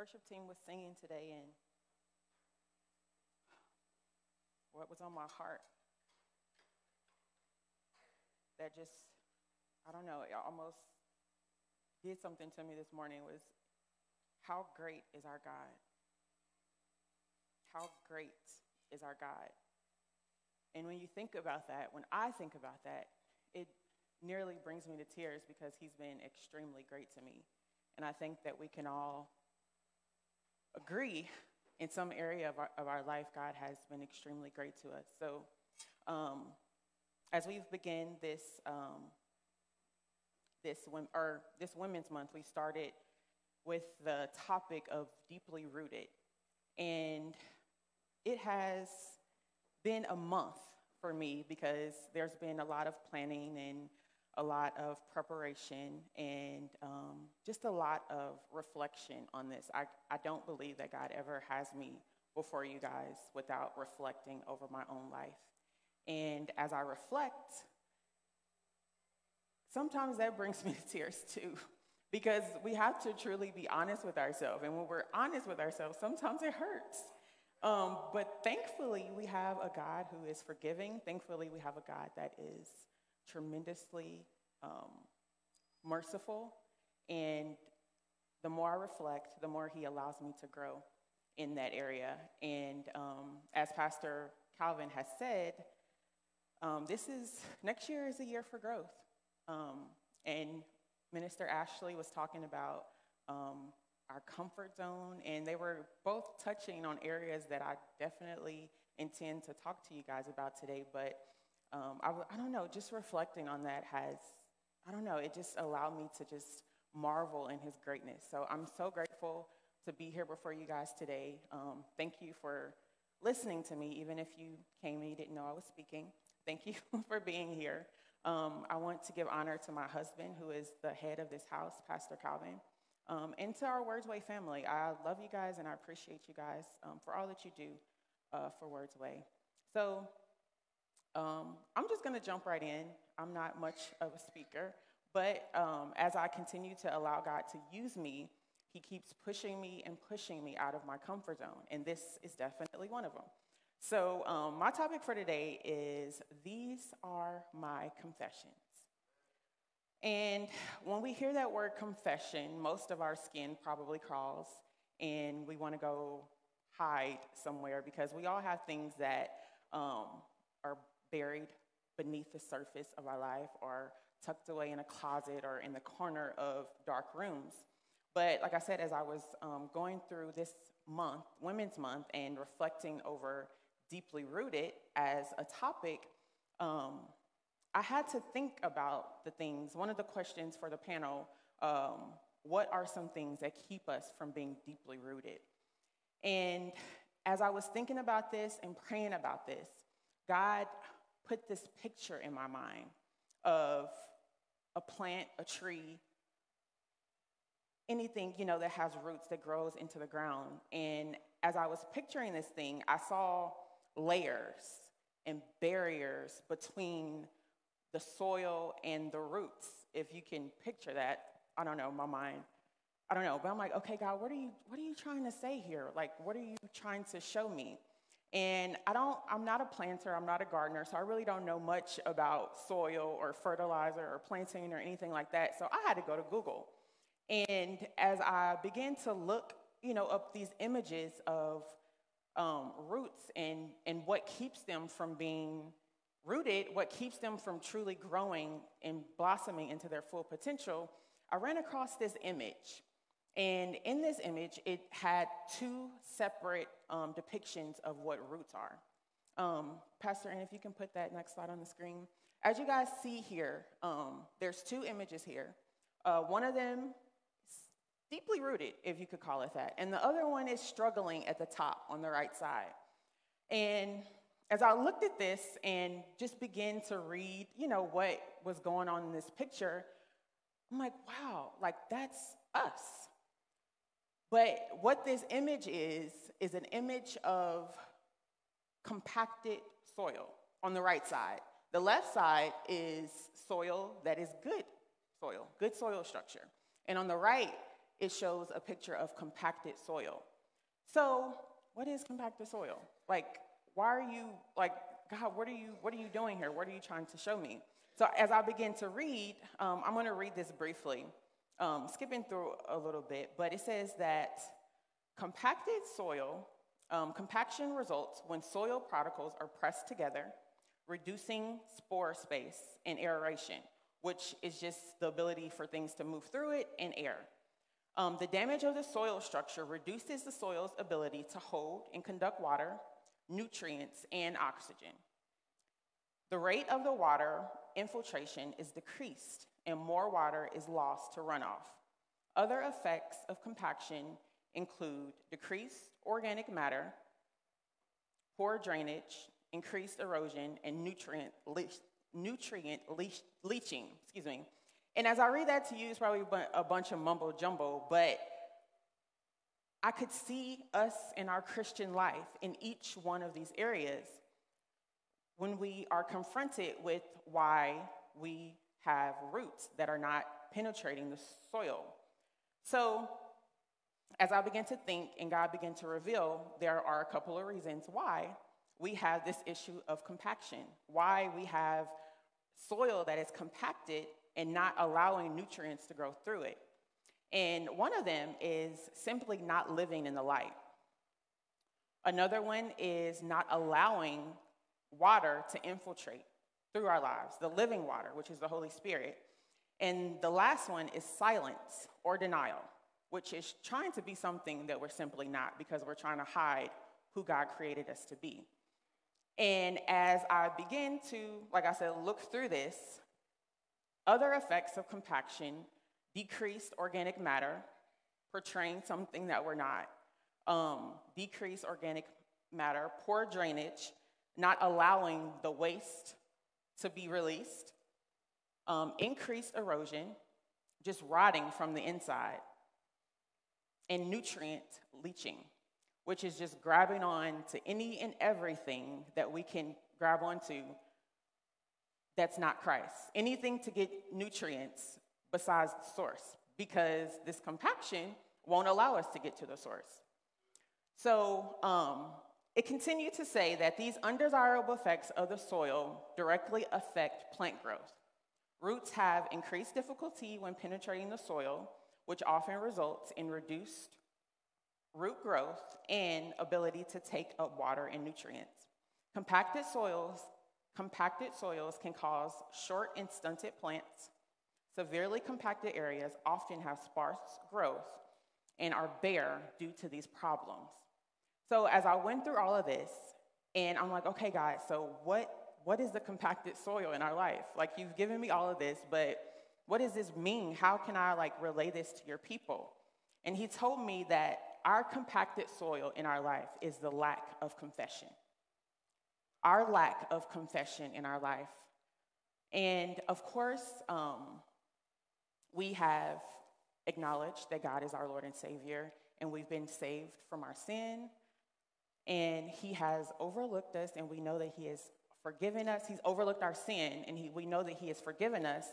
worship team was singing today and what was on my heart that just, I don't know, it almost did something to me this morning was how great is our God? How great is our God? And when you think about that, when I think about that, it nearly brings me to tears because he's been extremely great to me. And I think that we can all agree in some area of our, of our life, God has been extremely great to us. So, um, as we've begun this um, this or this Women's Month, we started with the topic of deeply rooted, and it has been a month for me because there's been a lot of planning and a lot of preparation and um, just a lot of reflection on this. I, I don't believe that God ever has me before you guys without reflecting over my own life. And as I reflect, sometimes that brings me to tears too, because we have to truly be honest with ourselves. And when we're honest with ourselves, sometimes it hurts. Um, but thankfully, we have a God who is forgiving. Thankfully, we have a God that is tremendously um, merciful. And the more I reflect, the more He allows me to grow in that area. And um, as Pastor Calvin has said, um, this is next year is a year for growth. Um, and Minister Ashley was talking about um, our comfort zone, and they were both touching on areas that I definitely intend to talk to you guys about today. But um, I, don't know, just reflecting on that has, I don't know, it just allowed me to just marvel in his greatness. So I'm so grateful to be here before you guys today. Um, thank you for listening to me, even if you came and you didn't know I was speaking. Thank you for being here. Um, I want to give honor to my husband, who is the head of this house, Pastor Calvin, um, and to our Wordsway family. I love you guys and I appreciate you guys um, for all that you do uh, for Wordsway. So um, I'm just going to jump right in. I'm not much of a speaker, but um, as I continue to allow God to use me, He keeps pushing me and pushing me out of my comfort zone, and this is definitely one of them. So, um, my topic for today is These Are My Confessions. And when we hear that word confession, most of our skin probably crawls, and we want to go hide somewhere because we all have things that um, are buried beneath the surface of our life or tucked away in a closet or in the corner of dark rooms. But like I said, as I was um, going through this month, Women's Month, and reflecting over deeply rooted as a topic, um, I had to think about the things. One of the questions for the panel um, what are some things that keep us from being deeply rooted? And as I was thinking about this and praying about this, God put this picture in my mind of a plant, a tree, anything, you know, that has roots that grows into the ground. And as I was picturing this thing, I saw layers and barriers between the soil and the roots. If you can picture that, I don't know, my mind. I don't know, but I'm like, okay, God, what are you what are you trying to say here? Like, what are you trying to show me? And I don't, I'm not a planter, I'm not a gardener, so I really don't know much about soil or fertilizer or planting or anything like that. So I had to go to Google. And as I began to look, you know, up these images of um, roots and, and what keeps them from being rooted, what keeps them from truly growing and blossoming into their full potential, I ran across this image. And in this image, it had two separate um, depictions of what roots are. Um, Pastor, and if you can put that next slide on the screen. As you guys see here, um, there's two images here. Uh, one of them is deeply rooted, if you could call it that, and the other one is struggling at the top on the right side. And as I looked at this and just began to read, you know, what was going on in this picture, I'm like, wow, like that's us. But what this image is, is an image of compacted soil on the right side. The left side is soil that is good soil, good soil structure. And on the right it shows a picture of compacted soil. So, what is compacted soil? Like, why are you like, God, what are you what are you doing here? What are you trying to show me? So, as I begin to read, um, I'm going to read this briefly, um, skipping through a little bit, but it says that compacted soil, um, compaction results when soil particles are pressed together, reducing pore space and aeration, which is just the ability for things to move through it and air. Um, the damage of the soil structure reduces the soil's ability to hold and conduct water, nutrients, and oxygen. The rate of the water infiltration is decreased and more water is lost to runoff. Other effects of compaction include decreased organic matter, poor drainage, increased erosion, and nutrient, nutrient le- leaching. Excuse me. And as I read that to you, it's probably a bunch of mumbo jumbo, but I could see us in our Christian life in each one of these areas when we are confronted with why we have roots that are not penetrating the soil. So, as I began to think and God began to reveal, there are a couple of reasons why we have this issue of compaction, why we have soil that is compacted and not allowing nutrients to grow through it. And one of them is simply not living in the light. Another one is not allowing water to infiltrate through our lives, the living water, which is the Holy Spirit. And the last one is silence or denial, which is trying to be something that we're simply not because we're trying to hide who God created us to be. And as I begin to, like I said, look through this, other effects of compaction decreased organic matter, portraying something that we're not, um, decreased organic matter, poor drainage, not allowing the waste to be released, um, increased erosion, just rotting from the inside, and nutrient leaching, which is just grabbing on to any and everything that we can grab onto that's not Christ. Anything to get nutrients besides the source, because this compaction won't allow us to get to the source. So, um, it continued to say that these undesirable effects of the soil directly affect plant growth. Roots have increased difficulty when penetrating the soil, which often results in reduced root growth and ability to take up water and nutrients. Compacted soils, compacted soils can cause short and stunted plants. Severely compacted areas often have sparse growth and are bare due to these problems. So as I went through all of this, and I'm like, okay, guys, so what what is the compacted soil in our life? Like you've given me all of this, but what does this mean? How can I like relay this to your people? And he told me that our compacted soil in our life is the lack of confession. Our lack of confession in our life. And of course, um, we have acknowledged that God is our Lord and Savior, and we've been saved from our sin and he has overlooked us, and we know that he has forgiven us. He's overlooked our sin, and he, we know that he has forgiven us.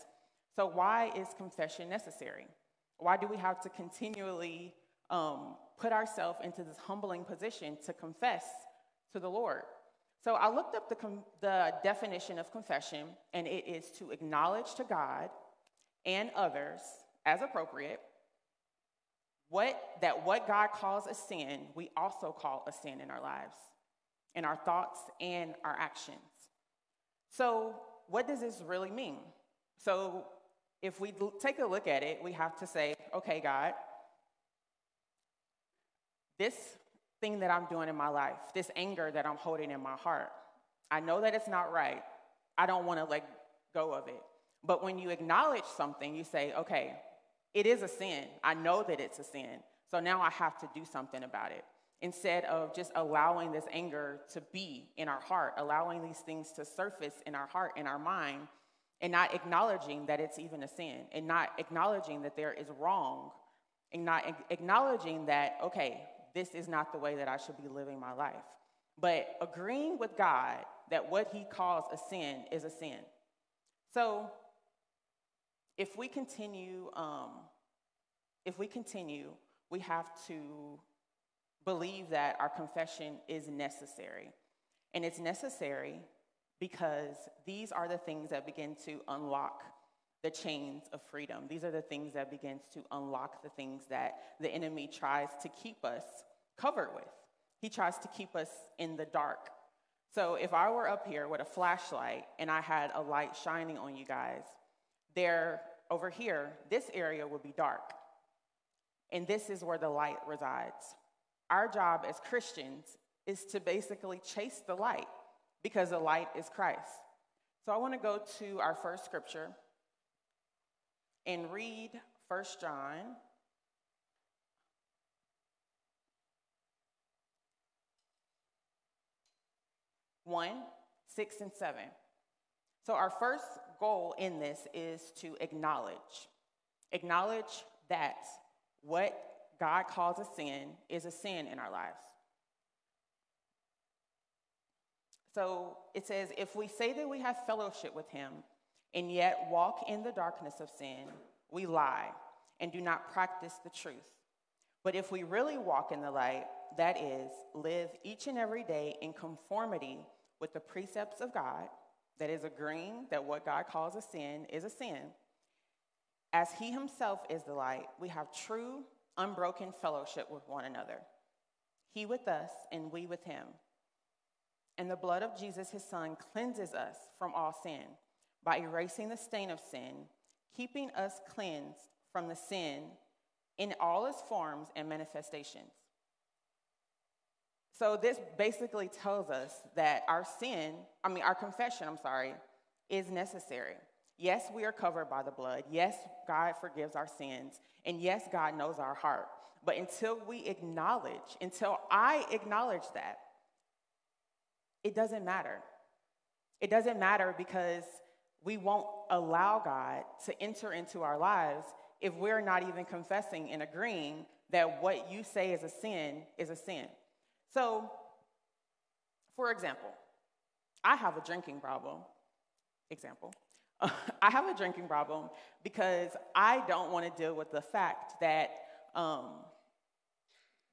So, why is confession necessary? Why do we have to continually um, put ourselves into this humbling position to confess to the Lord? So, I looked up the, com- the definition of confession, and it is to acknowledge to God and others as appropriate what, that what God calls a sin, we also call a sin in our lives, in our thoughts and our actions. So, what does this really mean? So, if we take a look at it, we have to say, okay, God, this thing that I'm doing in my life, this anger that I'm holding in my heart, I know that it's not right. I don't want to let go of it. But when you acknowledge something, you say, okay, it is a sin. I know that it's a sin. So now I have to do something about it. Instead of just allowing this anger to be in our heart, allowing these things to surface in our heart, in our mind, and not acknowledging that it's even a sin, and not acknowledging that there is wrong, and not acknowledging that, okay, this is not the way that I should be living my life. But agreeing with God that what He calls a sin is a sin. So if we continue, um, if we continue, we have to believe that our confession is necessary. And it's necessary because these are the things that begin to unlock the chains of freedom. These are the things that begins to unlock the things that the enemy tries to keep us covered with. He tries to keep us in the dark. So if I were up here with a flashlight and I had a light shining on you guys, there over here, this area will be dark. And this is where the light resides. Our job as Christians is to basically chase the light because the light is Christ. So I want to go to our first scripture and read 1 John 1, 6, and 7. So, our first goal in this is to acknowledge. Acknowledge that what God calls a sin is a sin in our lives. So it says, if we say that we have fellowship with him and yet walk in the darkness of sin, we lie and do not practice the truth. But if we really walk in the light, that is, live each and every day in conformity with the precepts of God, that is, agreeing that what God calls a sin is a sin, as He Himself is the light, we have true, unbroken fellowship with one another. He with us, and we with Him. And the blood of Jesus, His Son, cleanses us from all sin by erasing the stain of sin, keeping us cleansed from the sin in all its forms and manifestations. So this basically tells us that our sin, I mean, our confession, I'm sorry, is necessary. Yes, we are covered by the blood. Yes, God forgives our sins. And yes, God knows our heart. But until we acknowledge, until I acknowledge that, it doesn't matter. It doesn't matter because we won't allow God to enter into our lives if we're not even confessing and agreeing that what you say is a sin is a sin. So, for example, I have a drinking problem. Example. I have a drinking problem because I don't want to deal with the fact that um,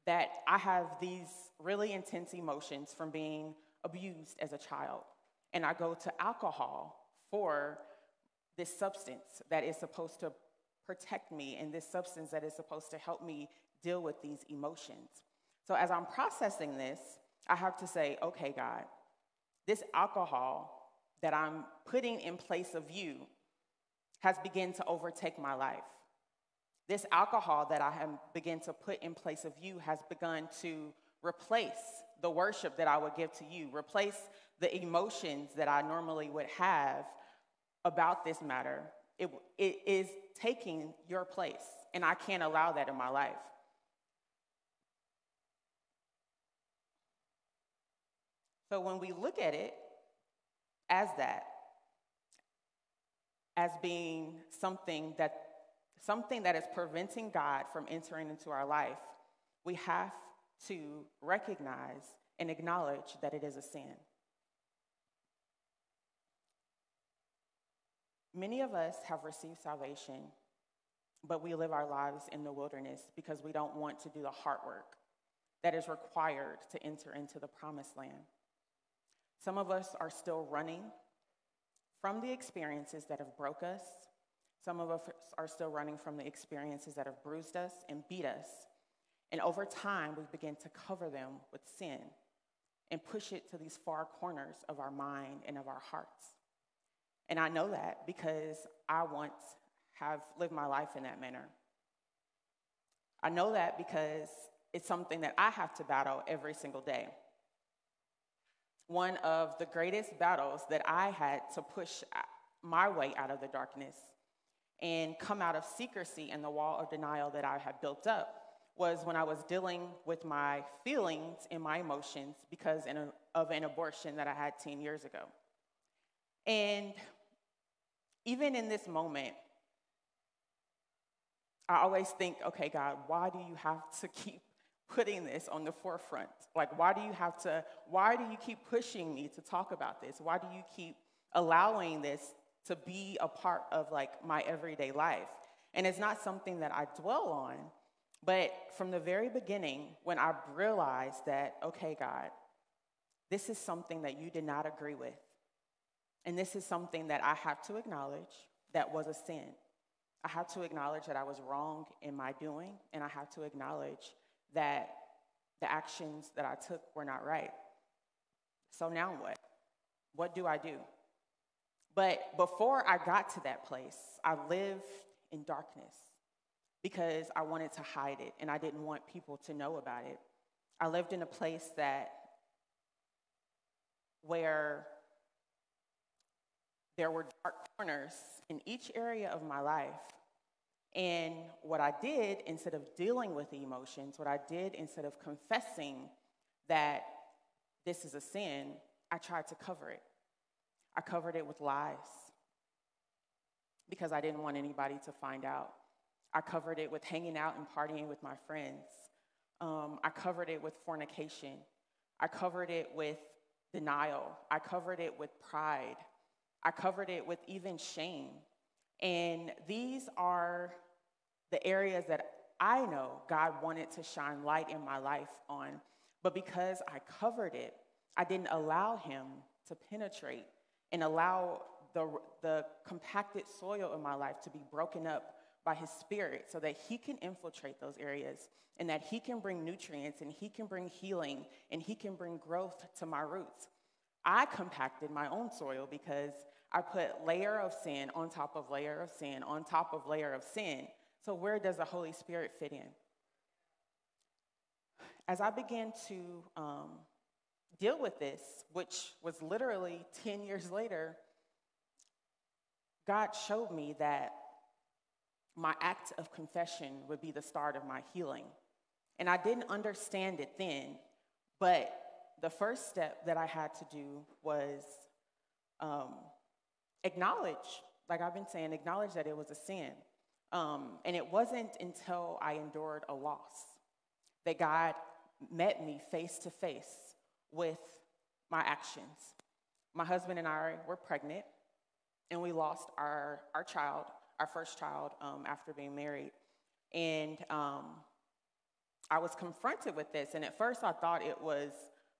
that I have these really intense emotions from being abused as a child, and I go to alcohol for this substance that is supposed to protect me, and this substance that is supposed to help me deal with these emotions. So as I'm processing this, I have to say, okay, God, this alcohol that I'm putting in place of you has begun to overtake my life. This alcohol that I have begun to put in place of you has begun to replace the worship that I would give to you, replace the emotions that I normally would have about this matter. It, it is taking your place, and I can't allow that in my life. So when we look at it as that, as being something that something that is preventing God from entering into our life, we have to recognize and acknowledge that it is a sin. Many of us have received salvation, but we live our lives in the wilderness because we don't want to do the hard work that is required to enter into the promised land. Some of us are still running from the experiences that have broke us. Some of us are still running from the experiences that have bruised us and beat us. And over time, we begin to cover them with sin and push it to these far corners of our mind and of our hearts. And I know that because I once have lived my life in that manner. I know that because it's something that I have to battle every single day one of the greatest battles that I had to push my way out of the darkness and come out of secrecy and the wall of denial that I had built up was when I was dealing with my feelings and my emotions because of an abortion that I had 10 years ago. And even in this moment, I always think, okay, God, why do you have to keep putting this on the forefront? Like, why do you have to, why do you keep pushing me to talk about this? Why do you keep allowing this to be a part of like my everyday life? And it's not something that I dwell on, but from the very beginning, when I realized that, okay, God, this is something that you did not agree with, and this is something that I have to acknowledge that was a sin. I have to acknowledge that I was wrong in my doing, and I have to acknowledge that the actions that I took were not right. So now what? What do I do? But before I got to that place, I lived in darkness because I wanted to hide it and I didn't want people to know about it. I lived in a place that where there were dark corners in each area of my life. And what I did, instead of dealing with the emotions, what I did instead of confessing that this is a sin, I tried to cover it. I covered it with lies because I didn't want anybody to find out. I covered it with hanging out and partying with my friends. Um, I covered it with fornication. I covered it with denial. I covered it with pride. I covered it with even shame. And these are the areas that I know God wanted to shine light in my life on. But because I covered it, I didn't allow Him to penetrate and allow the, the compacted soil in my life to be broken up by His Spirit so that He can infiltrate those areas and that He can bring nutrients and He can bring healing and He can bring growth to my roots. I compacted my own soil because I put layer of sin on top of layer of sin on top of layer of sin. So, where does the Holy Spirit fit in? As I began to um, deal with this, which was literally 10 years later, God showed me that my act of confession would be the start of my healing. And I didn't understand it then, but the first step that I had to do was um, acknowledge, like I've been saying, acknowledge that it was a sin. Um, and it wasn't until I endured a loss that God met me face to face with my actions. My husband and I were pregnant, and we lost our, our child, our first child, um, after being married. And um, I was confronted with this, and at first I thought it was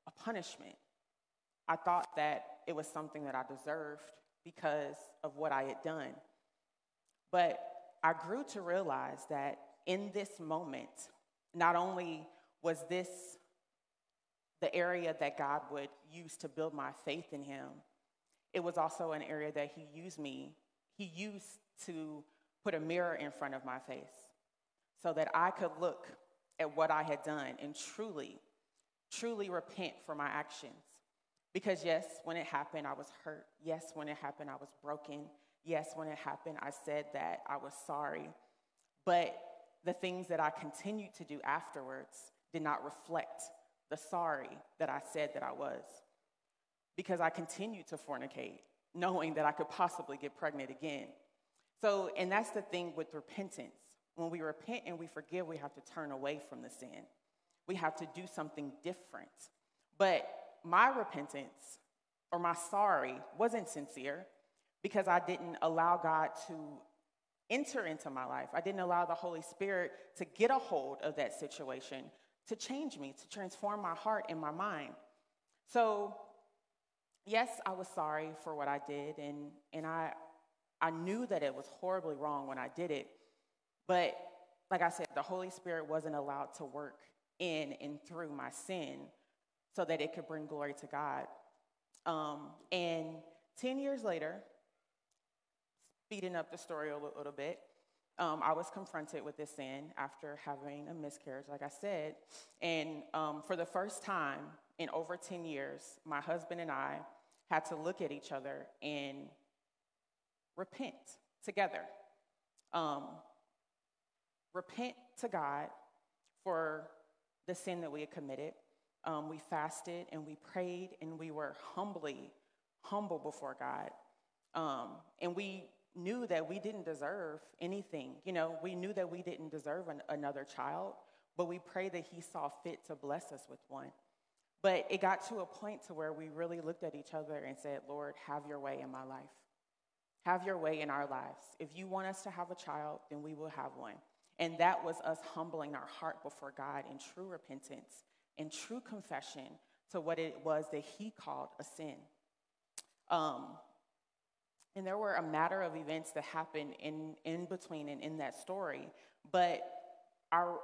a punishment. I thought that it was something that I deserved because of what I had done. But I grew to realize that in this moment, not only was this the area that God would use to build my faith in Him, it was also an area that He used me, He used to put a mirror in front of my face so that I could look at what I had done and truly, truly repent for my actions. Because, yes, when it happened, I was hurt. Yes, when it happened, I was broken. Yes, when it happened, I said that I was sorry. But the things that I continued to do afterwards did not reflect the sorry that I said that I was. Because I continued to fornicate, knowing that I could possibly get pregnant again. So, and that's the thing with repentance. When we repent and we forgive, we have to turn away from the sin. We have to do something different. But my repentance or my sorry wasn't sincere because I didn't allow God to enter into my life. I didn't allow the Holy Spirit to get a hold of that situation, to change me, to transform my heart and my mind. So, yes, I was sorry for what I did, and, and I, I knew that it was horribly wrong when I did it. But like I said, the Holy Spirit wasn't allowed to work in and through my sin so that it could bring glory to God. Um, and 10 years later, speeding up the story a little, bit, um, I was confronted with this sin after having a miscarriage, like I said. And um, for the first time in over 10 years, my husband and I had to look at each other and repent together. Um, repent to God for the sin that we had committed. Um, we fasted and we prayed and we were humbly, humble before God. Um, and we knew that we didn't deserve anything. You know, we knew that we didn't deserve an, another child, but we prayed that He saw fit to bless us with one. But it got to a point to where we really looked at each other and said, Lord, have your way in my life. have your way in our lives. If you want us to have a child, then we will have one. And that was us humbling our heart before God in true repentance and true confession to what it was that He called a sin. Um, and there were a matter of events that happened in, in between and in that story, but our,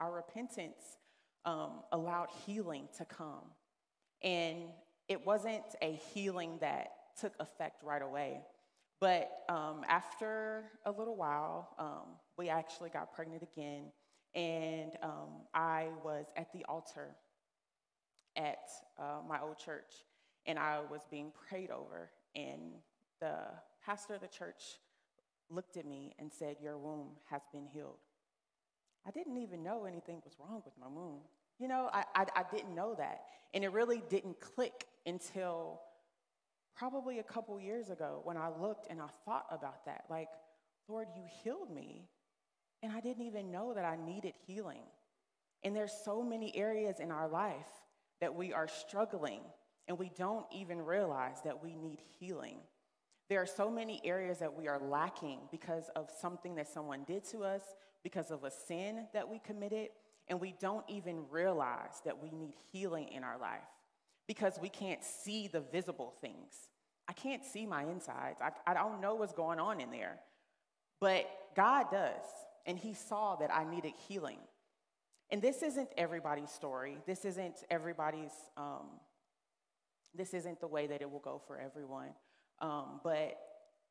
our repentance um, allowed healing to come. And it wasn't a healing that took effect right away. But um, after a little while, um, we actually got pregnant again, and um, I was at the altar at uh, my old church, and I was being prayed over, and the pastor of the church looked at me and said, Your womb has been healed. I didn't even know anything was wrong with my womb. You know, I, I, I didn't know that. And it really didn't click until probably a couple years ago when I looked and I thought about that. Like, Lord, you healed me, and I didn't even know that I needed healing. And there's so many areas in our life that we are struggling, and we don't even realize that we need healing. There are so many areas that we are lacking because of something that someone did to us, because of a sin that we committed, and we don't even realize that we need healing in our life because we can't see the visible things. I can't see my insides, I, I don't know what's going on in there. But God does, and He saw that I needed healing. And this isn't everybody's story. This isn't everybody's, um, this isn't the way that it will go for everyone. Um, but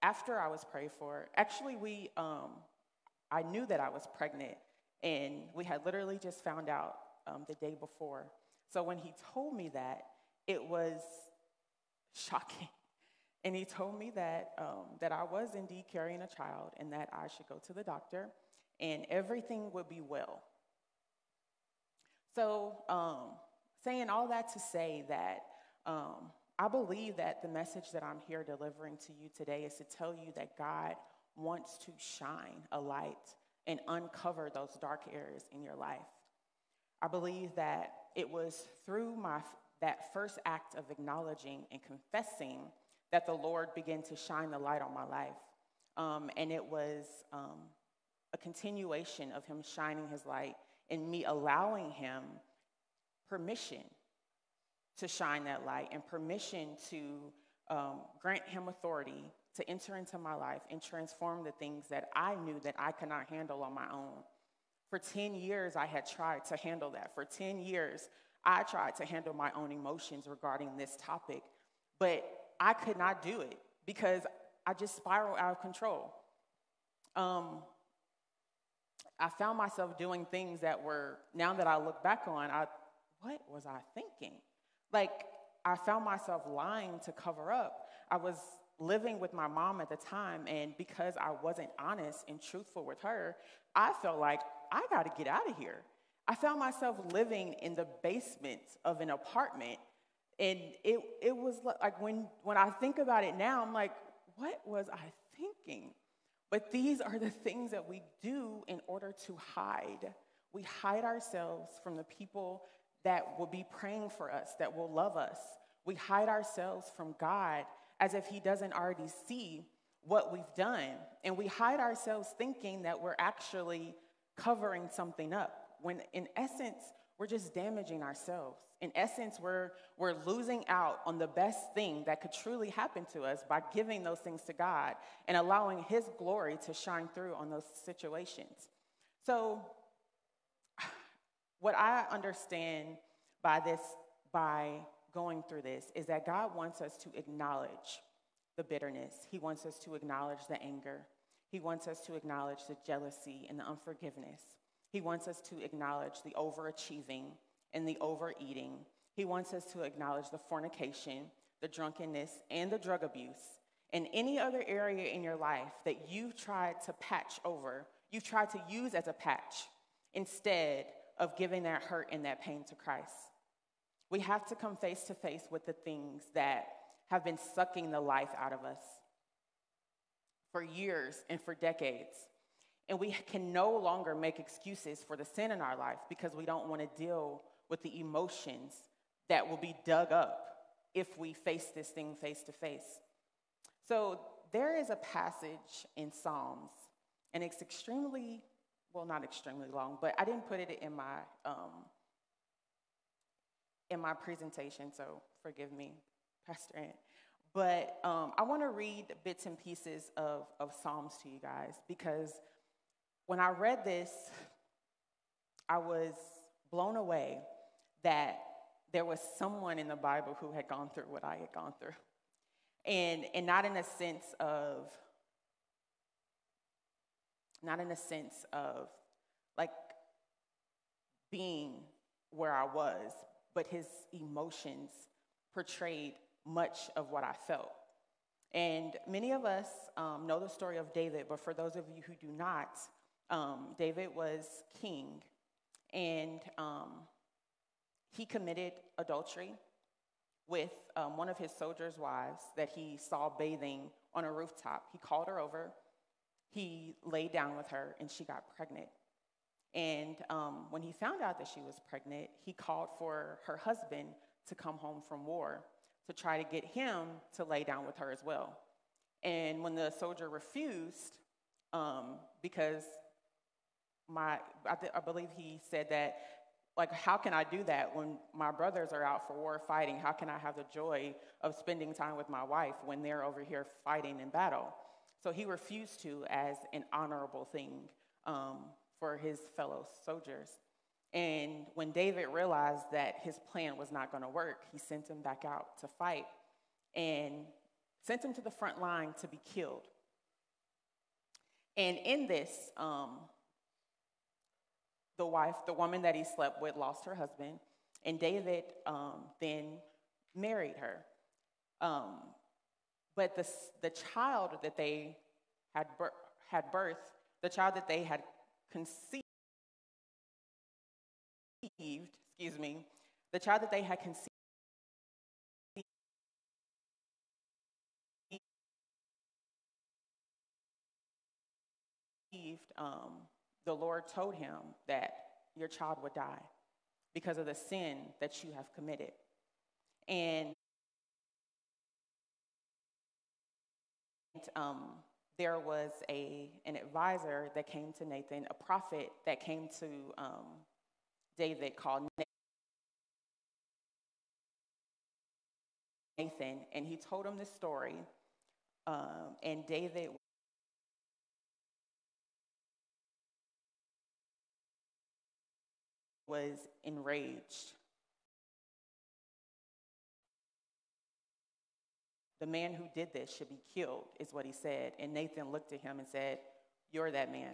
after I was prayed for, actually, we, um, I knew that I was pregnant, and we had literally just found out um, the day before. So when he told me that, it was shocking. And he told me that, um, that I was indeed carrying a child and that I should go to the doctor and everything would be well. So, um, saying all that to say that um, I believe that the message that I'm here delivering to you today is to tell you that God wants to shine a light and uncover those dark areas in your life. I believe that it was through my that first act of acknowledging and confessing that the Lord began to shine the light on my life. Um, and it was um, a continuation of Him shining His light and me allowing Him permission to shine that light and permission to um, grant Him authority to enter into my life and transform the things that I knew that I could not handle on my own. For 10 years, I had tried to handle that. For 10 years, I tried to handle my own emotions regarding this topic, but I could not do it because I just spiraled out of control. Um, I found myself doing things that were, now that I look back on, I, what was I thinking? Like, I found myself lying to cover up. I was living with my mom at the time, and because I wasn't honest and truthful with her, I felt like I got to get out of here. I found myself living in the basement of an apartment, and it, it was like when, when I think about it now, I'm like, what was I thinking? But these are the things that we do in order to hide. We hide ourselves from the people that will be praying for us, that will love us. We hide ourselves from God as if He doesn't already see what we've done. And we hide ourselves thinking that we're actually covering something up, when in essence, we're just damaging ourselves. In essence, we're, we're losing out on the best thing that could truly happen to us by giving those things to God and allowing His glory to shine through on those situations. So, what I understand by this, by going through this is that God wants us to acknowledge the bitterness. He wants us to acknowledge the anger. He wants us to acknowledge the jealousy and the unforgiveness. He wants us to acknowledge the overachieving and the overeating. He wants us to acknowledge the fornication, the drunkenness, and the drug abuse, and any other area in your life that you've tried to patch over, you've tried to use as a patch instead of giving that hurt and that pain to Christ. We have to come face to face with the things that have been sucking the life out of us for years and for decades. And we can no longer make excuses for the sin in our life because we don't want to deal with the emotions that will be dug up if we face this thing face to face. So, there is a passage in Psalms, and it's extremely, well, not extremely long, but I didn't put it in my um, in my presentation, so forgive me, Pastor Ant. But um, I want to read bits and pieces of, of Psalms to you guys because when I read this, I was blown away that there was someone in the Bible who had gone through what I had gone through. And, and not in a sense of, not in a sense of like being where I was, but his emotions portrayed much of what I felt. And many of us um, know the story of David, but for those of you who do not, um, David was king, and um, he committed adultery with um, one of his soldiers' wives that he saw bathing on a rooftop. He called her over, he laid down with her, and she got pregnant. And um, when he found out that she was pregnant, he called for her husband to come home from war to try to get him to lay down with her as well. And when the soldier refused, um, because my, I, th- I believe he said that, like, how can I do that when my brothers are out for war fighting? How can I have the joy of spending time with my wife when they're over here fighting in battle? So he refused to as an honorable thing um, for his fellow soldiers. And when David realized that his plan was not going to work, he sent him back out to fight and sent him to the front line to be killed. And in this, um, the wife, the woman that he slept with, lost her husband, and David um, then married her. Um, but the, the child that they had, bir- had birth, the child that they had conceived, excuse me, the child that they had conceived um, the Lord told him that your child would die because of the sin that you have committed. And um, there was a, an advisor that came to Nathan, a prophet that came to um, David called Nathan, and he told him this story. Um, and David was enraged. The man who did this should be killed, is what he said. And Nathan looked at him and said, You're that man.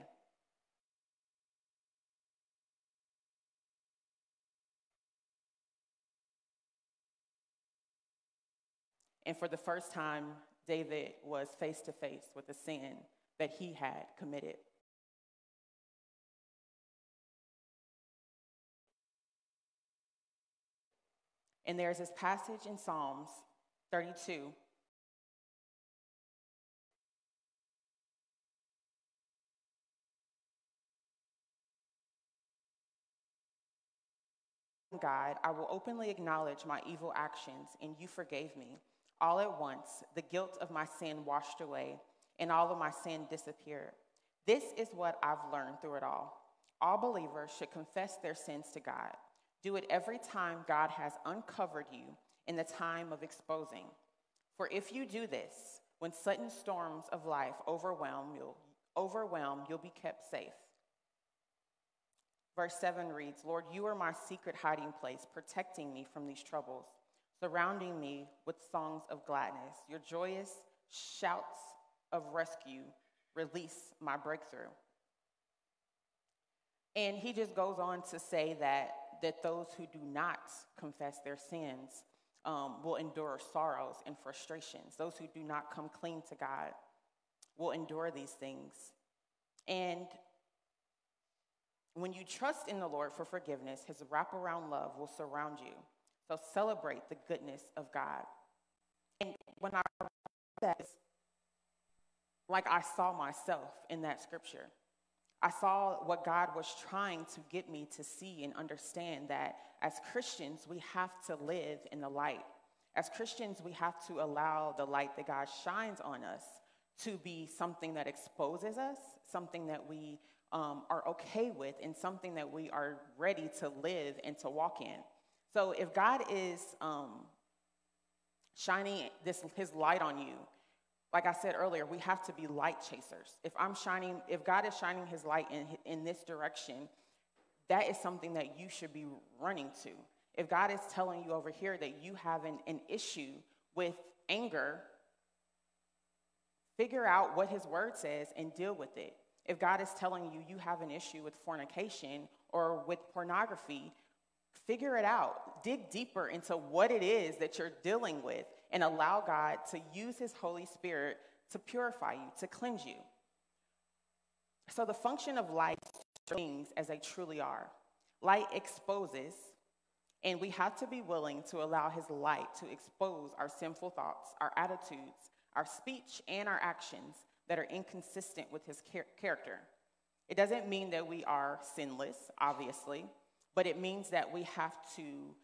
And for the first time, David was face to face with the sin that he had committed. And there's this passage in Psalms 32 God, I will openly acknowledge my evil actions, and you forgave me. All at once, the guilt of my sin washed away, and all of my sin disappeared. This is what I've learned through it all. All believers should confess their sins to God. Do it every time God has uncovered you in the time of exposing. For if you do this, when sudden storms of life overwhelm you, overwhelm, you'll be kept safe. Verse 7 reads, Lord, you are my secret hiding place, protecting me from these troubles surrounding me with songs of gladness. Your joyous shouts of rescue release my breakthrough. And he just goes on to say that, that those who do not confess their sins um, will endure sorrows and frustrations. Those who do not come clean to God will endure these things. And when you trust in the Lord for forgiveness, his wraparound love will surround you. So celebrate the goodness of God. And when I read that, like I saw myself in that scripture. I saw what God was trying to get me to see and understand that as Christians, we have to live in the light. As Christians, we have to allow the light that God shines on us to be something that exposes us, something that we um, are okay with, and something that we are ready to live and to walk in. So if God is um, shining this, his light on you, like I said earlier, we have to be light chasers. If I'm shining, if God is shining his light in, in this direction, that is something that you should be running to. If God is telling you over here that you have an, an issue with anger, figure out what his word says and deal with it. If God is telling you you have an issue with fornication or with pornography, figure it out. Dig deeper into what it is that you're dealing with and allow God to use his Holy Spirit to purify you, to cleanse you. So, the function of light things as they truly are. Light exposes, and we have to be willing to allow his light to expose our sinful thoughts, our attitudes, our speech, and our actions that are inconsistent with his char- character. It doesn't mean that we are sinless, obviously, but it means that we have to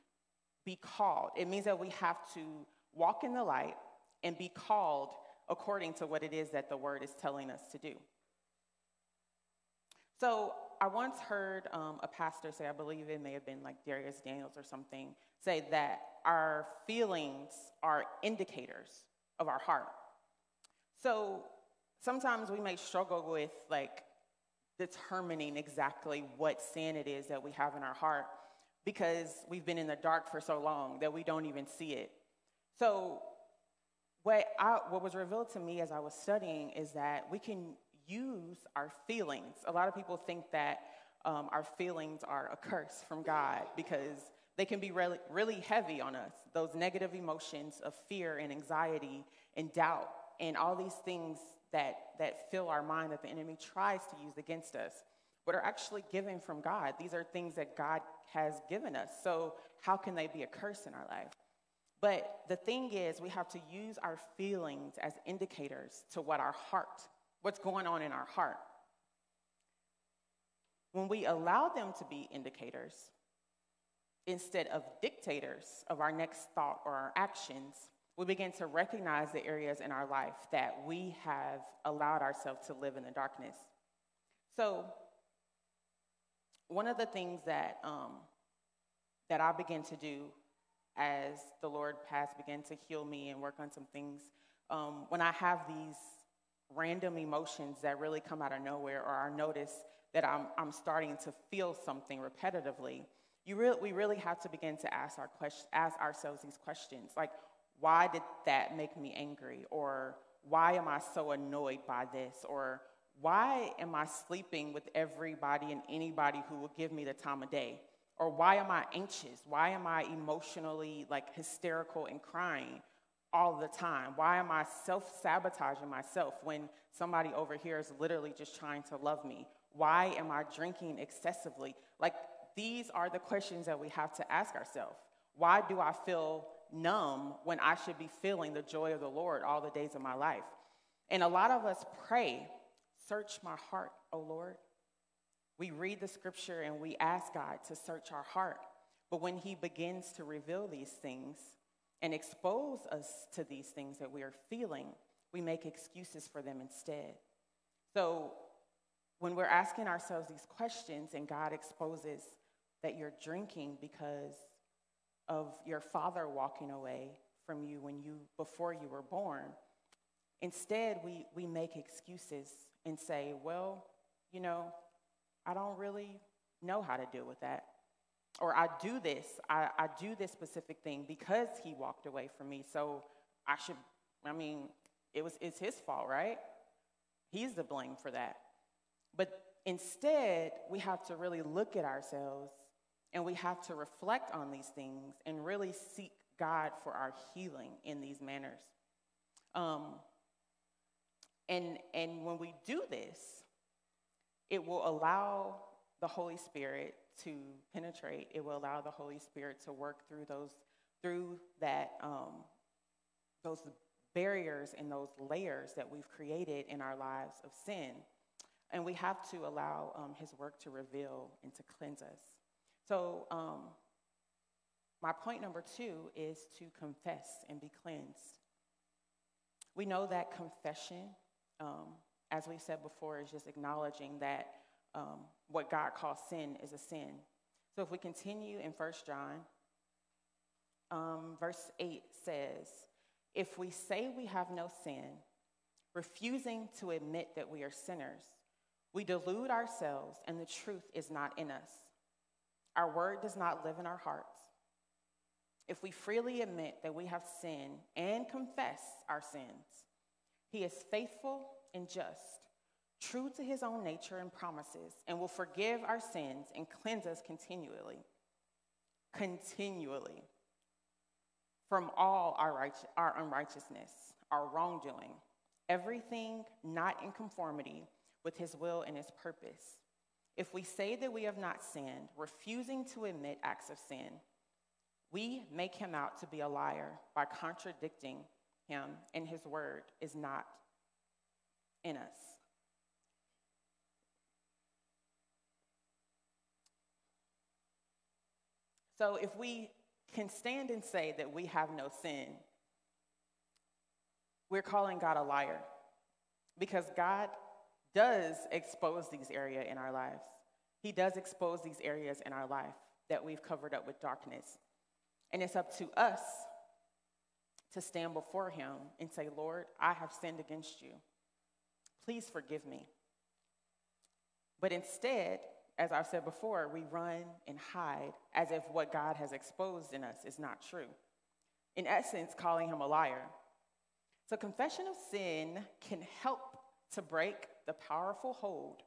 be called. It means that we have to walk in the light and be called according to what it is that the word is telling us to do. So I once heard um, a pastor say, I believe it may have been like Darius Daniels or something, say that our feelings are indicators of our heart. So sometimes we may struggle with like determining exactly what sin it is that we have in our heart because we've been in the dark for so long that we don't even see it. So what, I, what was revealed to me as I was studying is that we can use our feelings. A lot of people think that um, our feelings are a curse from God because they can be really, really heavy on us. Those negative emotions of fear and anxiety and doubt and all these things that, that fill our mind that the enemy tries to use against us, but are actually given from God. These are things that God has given us. So, how can they be a curse in our life? But the thing is, we have to use our feelings as indicators to what our heart what's going on in our heart. When we allow them to be indicators instead of dictators of our next thought or our actions, we begin to recognize the areas in our life that we have allowed ourselves to live in the darkness. So, one of the things that um, that I began to do as the Lord has begun to heal me and work on some things, um, when I have these random emotions that really come out of nowhere, or I notice that I'm, I'm starting to feel something repetitively, you re- we really have to begin to ask, our question, ask ourselves these questions like, why did that make me angry? Or why am I so annoyed by this? Or why am I sleeping with everybody and anybody who will give me the time of day? Or why am I anxious? Why am I emotionally like hysterical and crying? all the time? Why am I self sabotaging myself when somebody over here is literally just trying to love me? Why am I drinking excessively? Like, these are the questions that we have to ask ourselves. Why do I feel numb when I should be feeling the joy of the Lord all the days of my life? And a lot of us pray, Search my heart, O Lord. We read the scripture and we ask God to search our heart. But when He begins to reveal these things, and expose us to these things that we are feeling, we make excuses for them instead. So when we're asking ourselves these questions and God exposes that you're drinking because of your father walking away from you when you before you were born, instead we, we make excuses and say, well, you know, I don't really know how to deal with that or I do this, I, I do this specific thing because he walked away from me. So I should, I mean, it was it's his fault, right? He's the blame for that. But instead, we have to really look at ourselves and we have to reflect on these things and really seek God for our healing in these manners. Um, and, and when we do this, it will allow the Holy Spirit to penetrate. It will allow the Holy Spirit to work through those, through that, um, those barriers and those layers that we've created in our lives of sin. And we have to allow um, His work to reveal and to cleanse us. So, um, my point number two is to confess and be cleansed. We know that confession um, as we said before, is just acknowledging that um, what God calls sin is a sin. So if we continue in 1 John, um, verse 8 says, If we say we have no sin, refusing to admit that we are sinners, we delude ourselves and the truth is not in us. Our word does not live in our hearts. If we freely admit that we have sinned and confess our sins, he is faithful and just, true to his own nature and promises, and will forgive our sins and cleanse us continually. Continually. From all our, right, our unrighteousness, our wrongdoing, everything not in conformity with his will and his purpose. If we say that we have not sinned, refusing to admit acts of sin, we make him out to be a liar by contradicting him, and his word is not in us. So if we can stand and say that we have no sin, we're calling God a liar because God does expose these areas in our lives. He does expose these areas in our life that we've covered up with darkness. And it's up to us to stand before Him and say, Lord, I have sinned against you. Please forgive me. But instead, as I've said before, we run and hide as if what God has exposed in us is not true. In essence, calling Him a liar. So, confession of sin can help to break the powerful hold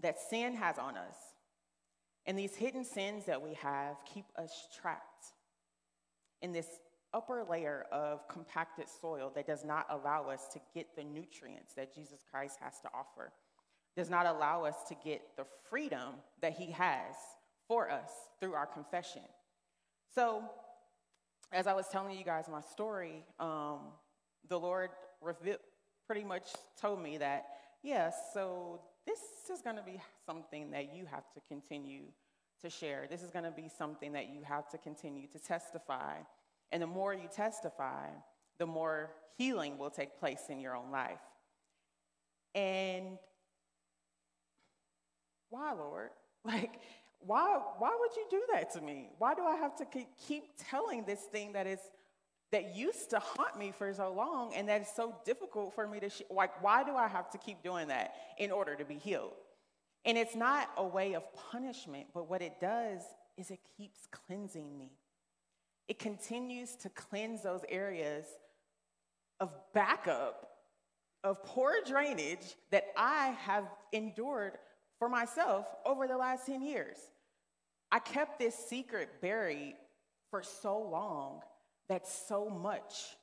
that sin has on us and these hidden sins that we have keep us trapped in this upper layer of compacted soil that does not allow us to get the nutrients that Jesus Christ has to offer, does not allow us to get the freedom that He has for us through our confession. So, as I was telling you guys my story, um, the Lord revealed, pretty much told me that, yes, yeah, so this is going to be something that you have to continue to share. This is going to be something that you have to continue to testify. And the more you testify, the more healing will take place in your own life. And why, Lord? Like, why, why would you do that to me? Why do I have to keep telling this thing that is that used to haunt me for so long and that is so difficult for me to, sh- like, why do I have to keep doing that in order to be healed? And it's not a way of punishment, but what it does is it keeps cleansing me. It continues to cleanse those areas of backup, of poor drainage that I have endured for myself over the last 10 years. I kept this secret buried for so long that so much,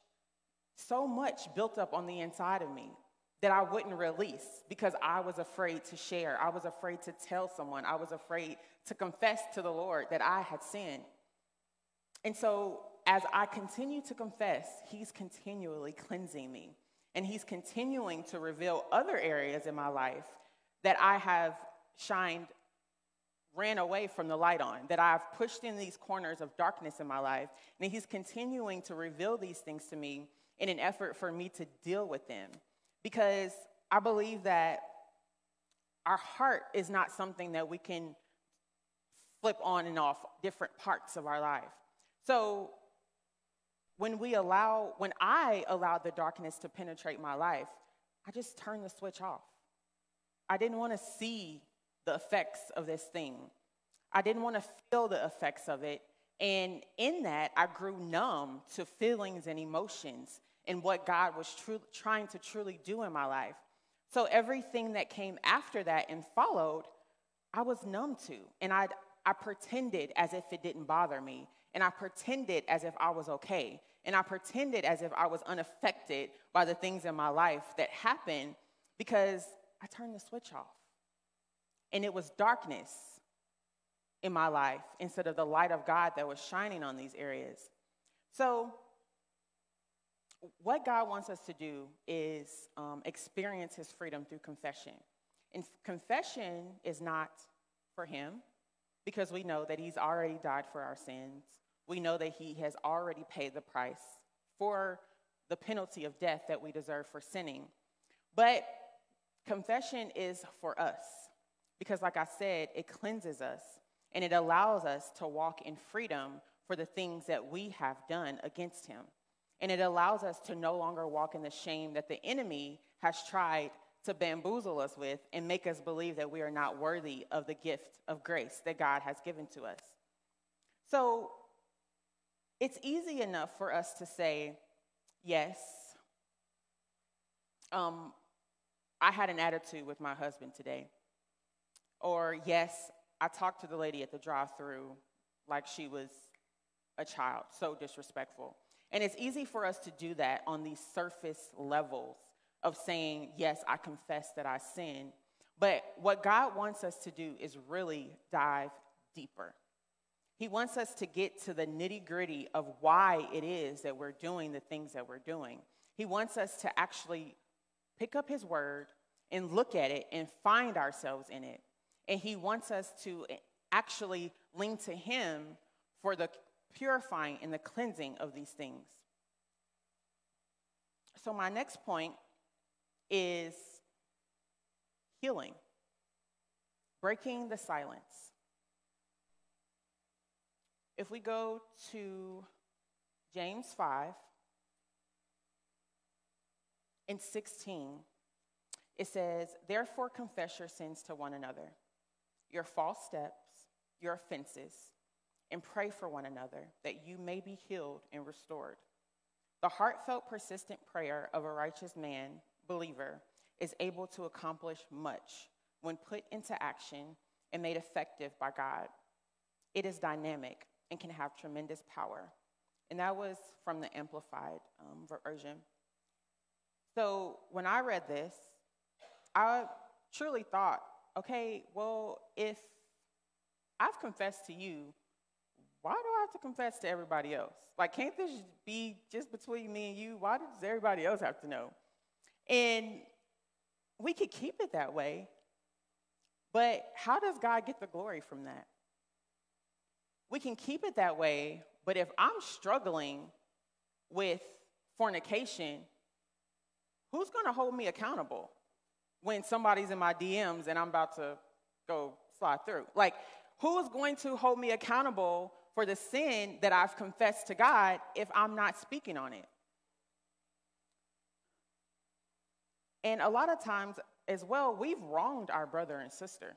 so much built up on the inside of me that I wouldn't release because I was afraid to share. I was afraid to tell someone. I was afraid to confess to the Lord that I had sinned. And so, as I continue to confess, He's continually cleansing me. And He's continuing to reveal other areas in my life that I have shined, ran away from the light on, that I've pushed in these corners of darkness in my life. And He's continuing to reveal these things to me in an effort for me to deal with them because I believe that our heart is not something that we can flip on and off different parts of our life. So when we allow, when I allowed the darkness to penetrate my life, I just turned the switch off. I didn't want to see the effects of this thing. I didn't want to feel the effects of it. And in that, I grew numb to feelings and emotions and what God was tru- trying to truly do in my life. So everything that came after that and followed, I was numb to. And I, I pretended as if it didn't bother me. And I pretended as if I was okay. And I pretended as if I was unaffected by the things in my life that happened because I turned the switch off. And it was darkness in my life instead of the light of God that was shining on these areas. So what God wants us to do is um, experience his freedom through confession. And confession is not for him because we know that he's already died for our sins. We know that he has already paid the price for the penalty of death that we deserve for sinning. But confession is for us because, like I said, it cleanses us and it allows us to walk in freedom for the things that we have done against Him. And it allows us to no longer walk in the shame that the enemy has tried to bamboozle us with and make us believe that we are not worthy of the gift of grace that God has given to us. So it's easy enough for us to say, yes, um, I had an attitude with my husband today. Or, yes, I talked to the lady at the drive through like she was a child, so disrespectful. And it's easy for us to do that on these surface levels of saying, Yes, I confess that I sin. But what God wants us to do is really dive deeper. He wants us to get to the nitty gritty of why it is that we're doing the things that we're doing. He wants us to actually pick up His word and look at it and find ourselves in it. And He wants us to eh, actually lean to Him for the purifying and the cleansing of these things. So, my next point is healing, breaking the silence. If we go to James 5 and 16, it says, Therefore confess your sins to one another, your false steps, your offenses, and pray for one another that you may be healed and restored. The heartfelt, persistent prayer of a righteous man believer is able to accomplish much when put into action and made effective by God. It is dynamic and can have tremendous power. And that was from the Amplified um, version. So when I read this, I truly thought, okay, well, if I've confessed to you, why do I have to confess to everybody else? Like, can't this be just between me and you? Why does everybody else have to know? And we could keep it that way, but how does God get the glory from that? We can keep it that way, but if I'm struggling with fornication, who's going to hold me accountable when somebody's in my DMs and I'm about to go slide through? Like, who is going to hold me accountable for the sin that I've confessed to God if I'm not speaking on it? And a lot of times as well, we've wronged our brother and sister.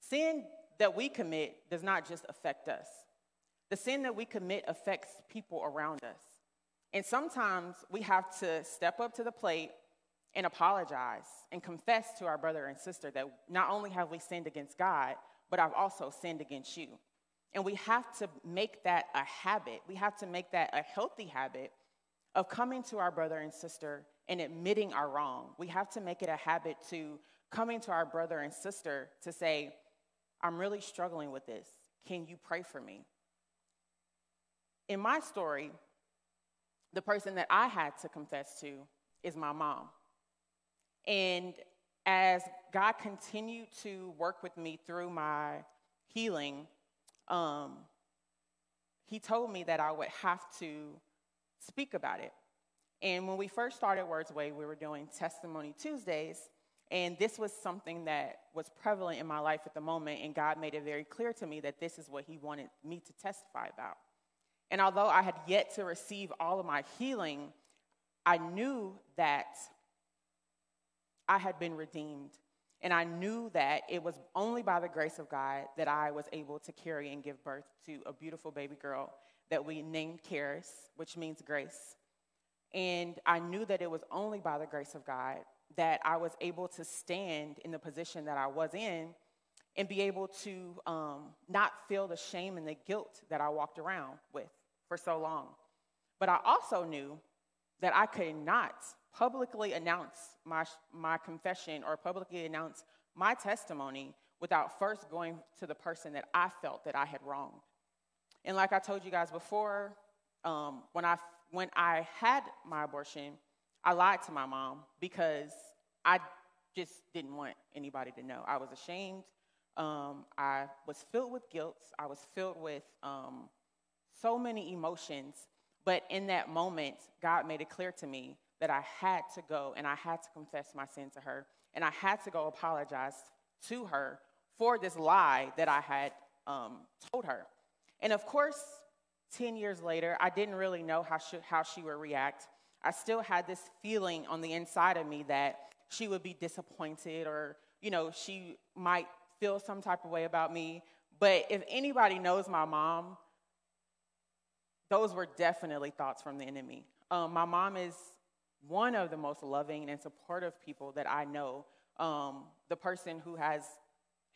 Sin that we commit does not just affect us, the sin that we commit affects people around us. And sometimes we have to step up to the plate and apologize and confess to our brother and sister that not only have we sinned against God, but I've also sinned against you. And we have to make that a habit. We have to make that a healthy habit of coming to our brother and sister and admitting our wrong. We have to make it a habit to coming to our brother and sister to say, I'm really struggling with this. Can you pray for me? In my story, the person that I had to confess to is my mom. And as God continued to work with me through my healing, um, He told me that I would have to speak about it. And when we first started Words Way, we were doing Testimony Tuesdays. And this was something that was prevalent in my life at the moment. And God made it very clear to me that this is what He wanted me to testify about. And although I had yet to receive all of my healing, I knew that I had been redeemed. And I knew that it was only by the grace of God that I was able to carry and give birth to a beautiful baby girl that we named Karis, which means grace. And I knew that it was only by the grace of God that I was able to stand in the position that I was in and be able to um, not feel the shame and the guilt that I walked around with for so long. But I also knew that I could not publicly announce my, my confession or publicly announce my testimony without first going to the person that I felt that I had wronged. And like I told you guys before, um, when I when I had my abortion, I lied to my mom because I just didn't want anybody to know. I was ashamed. Um, I was filled with guilt. I was filled with um, so many emotions. But in that moment, God made it clear to me that I had to go and I had to confess my sin to her. And I had to go apologize to her for this lie that I had um, told her. And of course, 10 years later, I didn't really know how she, how she would react. I still had this feeling on the inside of me that she would be disappointed or, you know, she might feel some type of way about me. But if anybody knows my mom, those were definitely thoughts from the enemy. Um, my mom is one of the most loving and supportive people that I know. Um, the person who has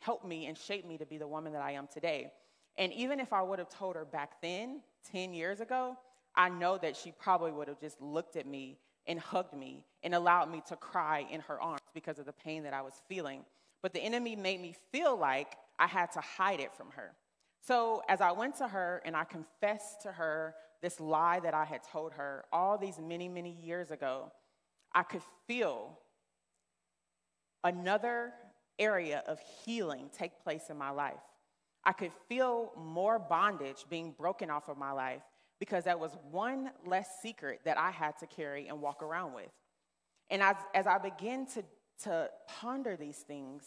helped me and shaped me to be the woman that I am today. And even if I would have told her back then, 10 years ago, I know that she probably would have just looked at me and hugged me and allowed me to cry in her arms because of the pain that I was feeling. But the enemy made me feel like I had to hide it from her. So as I went to her and I confessed to her this lie that I had told her all these many, many years ago, I could feel another area of healing take place in my life. I could feel more bondage being broken off of my life because that was one less secret that I had to carry and walk around with. And as, as I begin to, to ponder these things,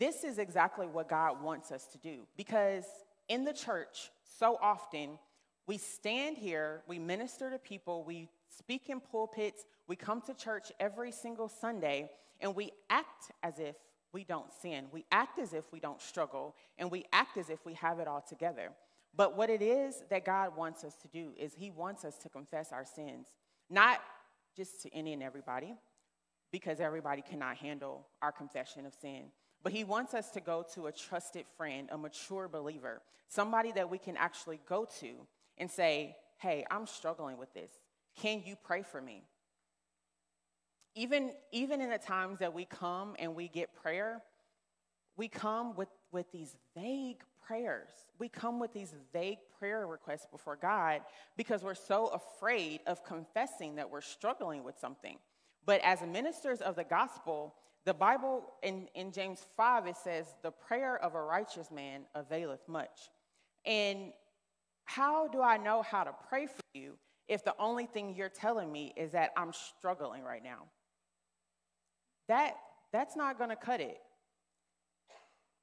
this is exactly what God wants us to do. Because in the church, so often, we stand here, we minister to people, we speak in pulpits, we come to church every single Sunday, and we act as if we don't sin. We act as if we don't struggle, and we act as if we have it all together. But what it is that God wants us to do is He wants us to confess our sins, not just to any and everybody, because everybody cannot handle our confession of sin. But He wants us to go to a trusted friend, a mature believer, somebody that we can actually go to and say, Hey, I'm struggling with this. Can you pray for me? Even, even in the times that we come and we get prayer, we come with, with these vague prayers. We come with these vague prayer requests before God because we're so afraid of confessing that we're struggling with something. But as ministers of the gospel, the Bible in, in James 5, it says, The prayer of a righteous man availeth much. And how do I know how to pray for you if the only thing you're telling me is that I'm struggling right now? That that's not going to cut it.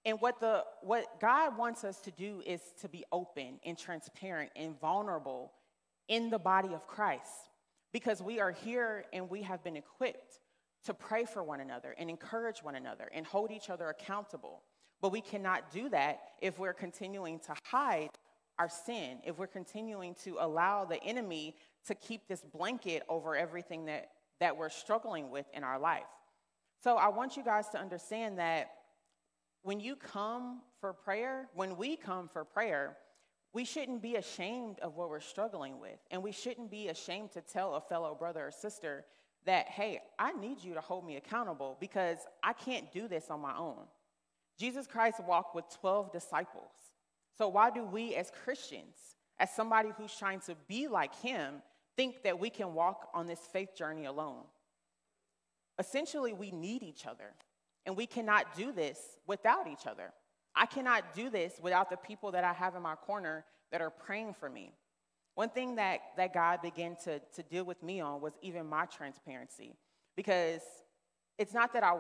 And what the what God wants us to do is to be open and transparent and vulnerable in the body of Christ because we are here and we have been equipped to pray for one another and encourage one another and hold each other accountable. But we cannot do that if we're continuing to hide our sin, if we're continuing to allow the enemy to keep this blanket over everything that, that we're struggling with in our life. So I want you guys to understand that when you come for prayer, when we come for prayer, we shouldn't be ashamed of what we're struggling with. And we shouldn't be ashamed to tell a fellow brother or sister that, hey, I need you to hold me accountable because I can't do this on my own. Jesus Christ walked with 12 disciples. So why do we as Christians, as somebody who's trying to be like him, think that we can walk on this faith journey alone? Essentially, we need each other, and we cannot do this without each other. I cannot do this without the people that I have in my corner that are praying for me. One thing that, that God began to, to deal with me on was even my transparency, because it's not that I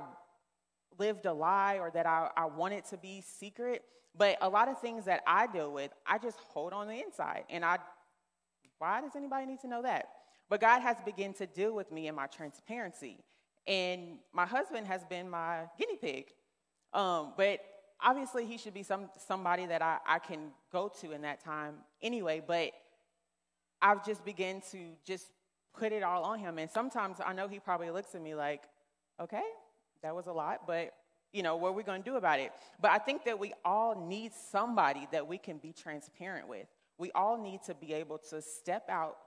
lived a lie or that I, I want it to be secret, but a lot of things that I deal with, I just hold on the inside. And I, why does anybody need to know that? But God has begun to deal with me in my transparency. And my husband has been my guinea pig. Um, but obviously, he should be some, somebody that I, I can go to in that time anyway. But I've just begun to just put it all on him. And sometimes I know he probably looks at me like, okay, that was a lot, but you know, what are we going to do about it? But I think that we all need somebody that we can be transparent with. We all need to be able to step out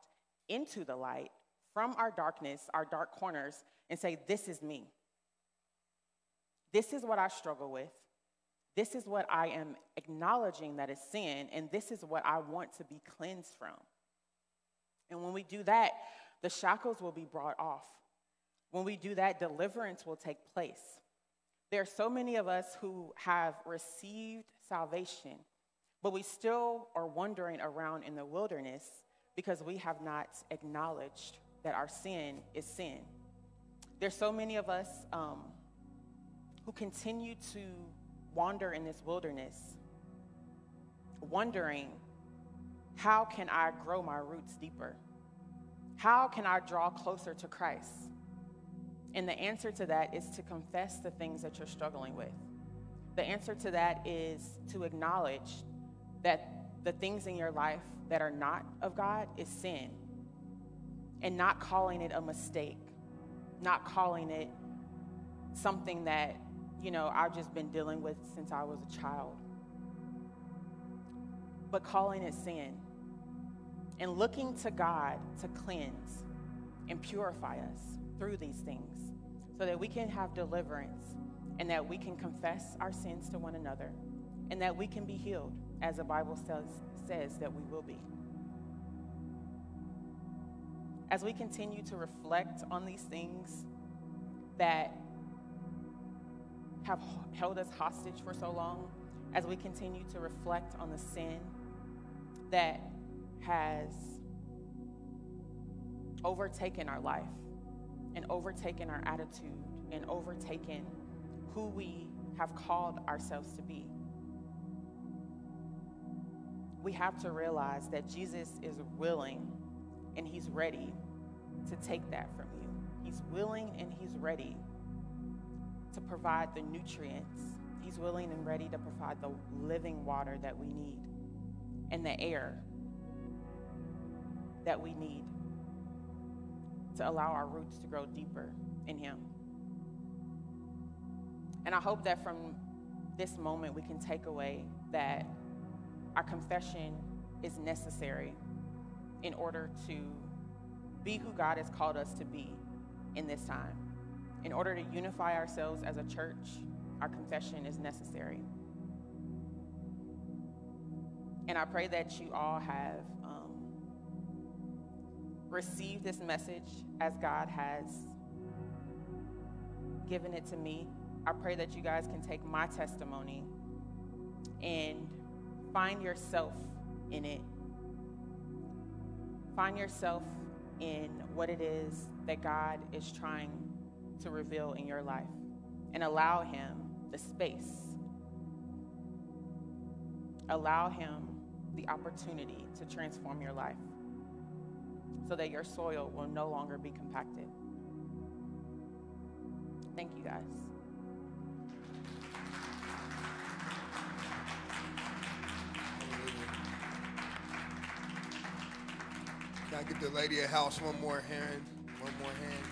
into the light from our darkness, our dark corners, and say, This is me. This is what I struggle with. This is what I am acknowledging that is sin, and this is what I want to be cleansed from. And when we do that, the shackles will be brought off. When we do that, deliverance will take place. There are so many of us who have received salvation, but we still are wandering around in the wilderness because we have not acknowledged that our sin is sin. There's so many of us um, who continue to wander in this wilderness, wondering, how can I grow my roots deeper? How can I draw closer to Christ? And the answer to that is to confess the things that you're struggling with. The answer to that is to acknowledge that the things in your life that are not of God is sin and not calling it a mistake, not calling it something that, you know, I've just been dealing with since I was a child, but calling it sin and looking to God to cleanse and purify us through these things so that we can have deliverance and that we can confess our sins to one another and that we can be healed as the Bible says, says that we will be. As we continue to reflect on these things that have held us hostage for so long, as we continue to reflect on the sin that has overtaken our life and overtaken our attitude and overtaken who we have called ourselves to be. We have to realize that Jesus is willing and he's ready to take that from you. He's willing and he's ready to provide the nutrients. He's willing and ready to provide the living water that we need and the air that we need to allow our roots to grow deeper in Him. And I hope that from this moment we can take away that our confession is necessary in order to be who God has called us to be in this time. In order to unify ourselves as a church, our confession is necessary. And I pray that you all have um, received this message as God has given it to me. I pray that you guys can take my testimony and find yourself in it. Find yourself in what it is that God is trying to reveal in your life and allow Him the space. Allow Him the opportunity to transform your life so that your soil will no longer be compacted. Thank you, guys. Get the lady at house one more hand? One more hand.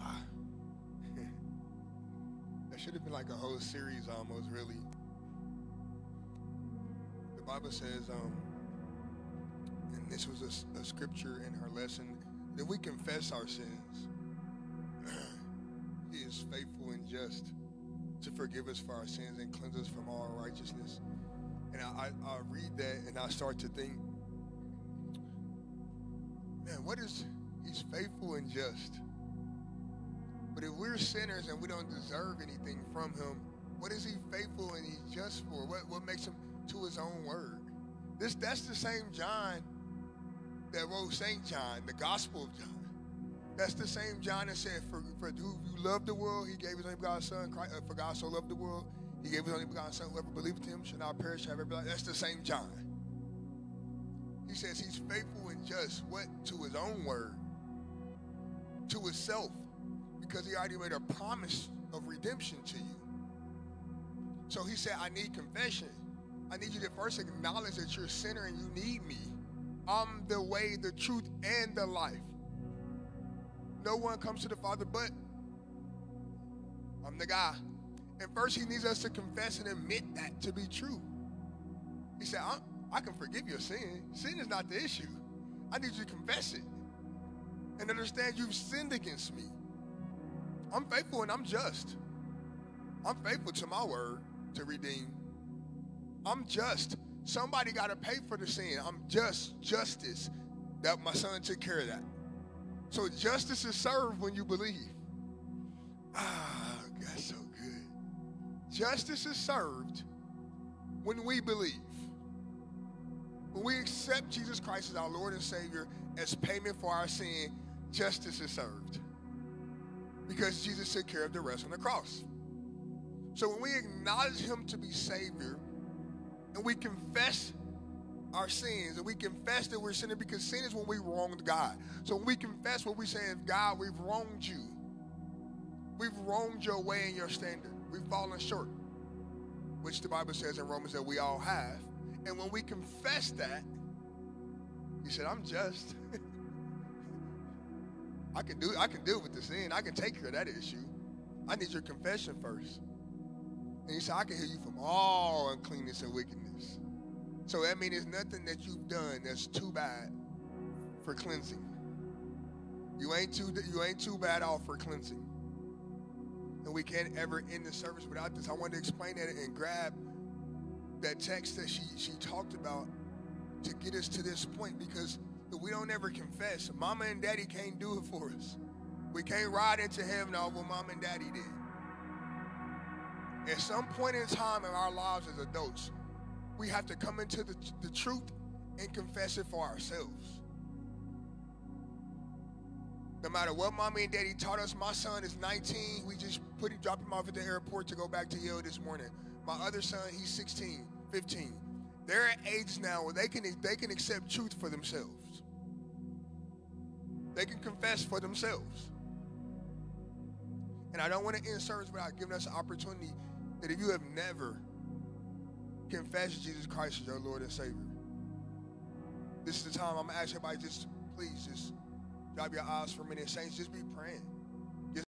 Ah. that should have been like a whole series almost, really. The Bible says, um, and this was a, a scripture in her lesson, that we confess our sins. he is faithful and just to forgive us for our sins and cleanse us from all righteousness. And I, I, I read that and I start to think, man, what is, he's faithful and just. But if we're sinners and we don't deserve anything from him, what is he faithful and he's just for? What, what makes him, to his own word. This that's the same John that wrote St. John, the Gospel of John. That's the same John that said, For, for who you love the world, he gave his only begotten son. Christ, uh, for God so loved the world, he gave his only begotten son. Whoever believes in him shall not perish, have everlasting That's the same John. He says he's faithful and just, what? To his own word, to himself, because he already made a promise of redemption to you. So he said, I need confession. I need you to first acknowledge that you're a sinner and you need me. I'm the way, the truth, and the life. No one comes to the Father but I'm the guy. And first, he needs us to confess and admit that to be true. He said, I can forgive your sin. Sin is not the issue. I need you to confess it and understand you've sinned against me. I'm faithful and I'm just. I'm faithful to my word to redeem I'm just. Somebody got to pay for the sin. I'm just justice. That my son took care of that. So justice is served when you believe. Ah, that's so good. Justice is served when we believe. When we accept Jesus Christ as our Lord and Savior as payment for our sin, justice is served. Because Jesus took care of the rest on the cross. So when we acknowledge Him to be Savior and we confess our sins and we confess that we're sinning because sin is when we wronged God. So when we confess what we're saying, God, we've wronged you. We've wronged your way and your standard. We've fallen short, which the Bible says in Romans that we all have. And when we confess that, he said, I'm just. I can do I can deal with the sin. I can take care of that issue. I need your confession first. And he said, I can heal you from all uncleanness and wickedness. So that means there's nothing that you've done that's too bad for cleansing. You ain't too you ain't too bad off for cleansing. And we can't ever end the service without this. I wanted to explain that and grab that text that she she talked about to get us to this point because we don't ever confess. Mama and daddy can't do it for us. We can't ride into heaven off what mama and daddy did. At some point in time in our lives as adults, we have to come into the, the truth and confess it for ourselves. No matter what mommy and daddy taught us, my son is 19. We just put him, dropped him off at the airport to go back to Yale this morning. My other son, he's 16, 15. They're at age now where they can they can accept truth for themselves. They can confess for themselves. And I don't want to end service without giving us an opportunity that if you have never confessed Jesus Christ as your Lord and Savior, this is the time I'm gonna ask everybody just please just drop your eyes for a minute. Saints, just be praying.